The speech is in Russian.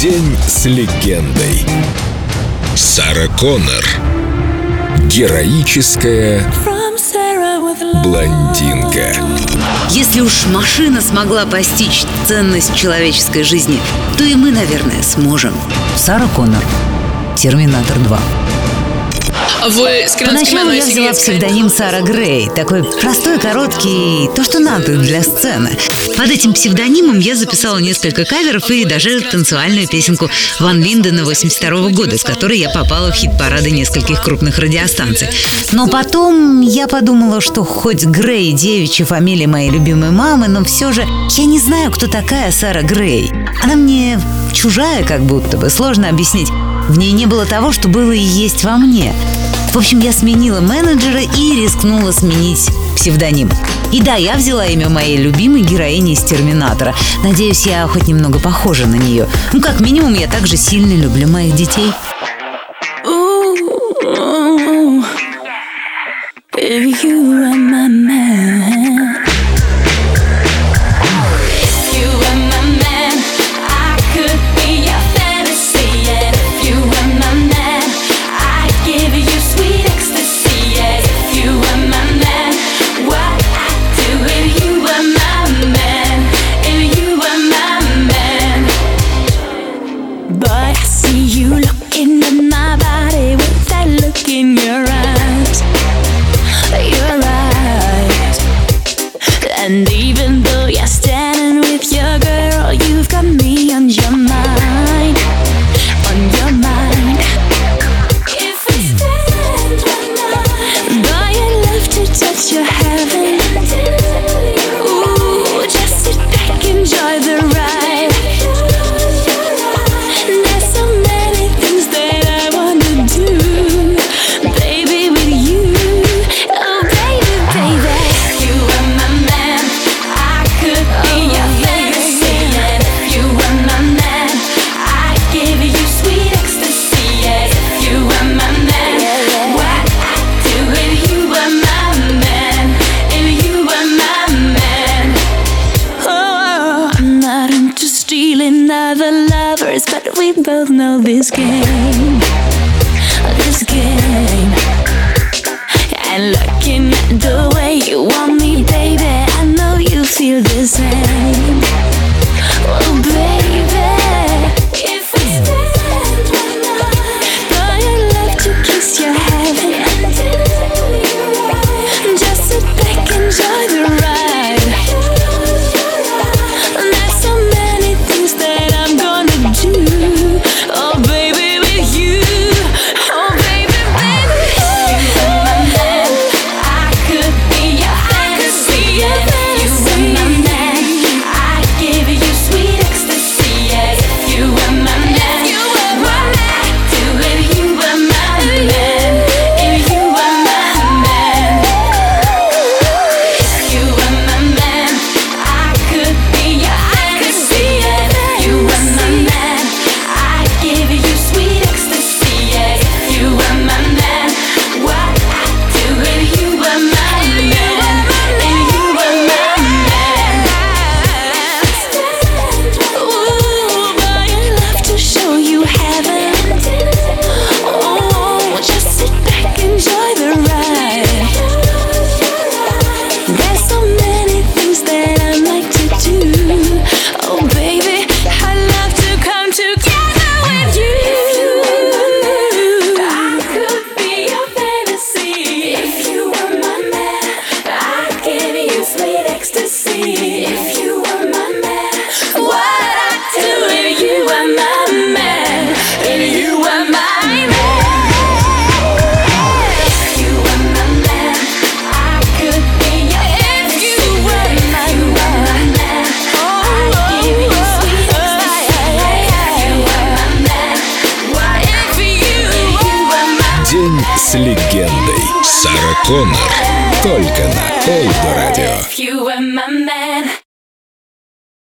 День с легендой. Сара Коннор. Героическая блондинка. Если уж машина смогла постичь ценность человеческой жизни, то и мы, наверное, сможем. Сара Коннор. Терминатор 2. В Поначалу я взяла псевдоним Сара Грей. Такой простой, короткий, то, что надо для сцены. Под этим псевдонимом я записала несколько каверов и даже танцевальную песенку Ван Линдена 82 года, с которой я попала в хит-парады нескольких крупных радиостанций. Но потом я подумала, что хоть Грей девичья фамилия моей любимой мамы, но все же я не знаю, кто такая Сара Грей. Она мне чужая как будто бы, сложно объяснить. В ней не было того, что было и есть во мне. В общем, я сменила менеджера и рискнула сменить псевдоним. И да, я взяла имя моей любимой героини из «Терминатора». Надеюсь, я хоть немного похожа на нее. Ну, как минимум, я также сильно люблю моих детей. and lovers, but we both know this game. This game. And look. Сара Коннор. Только на Эльдо Радио.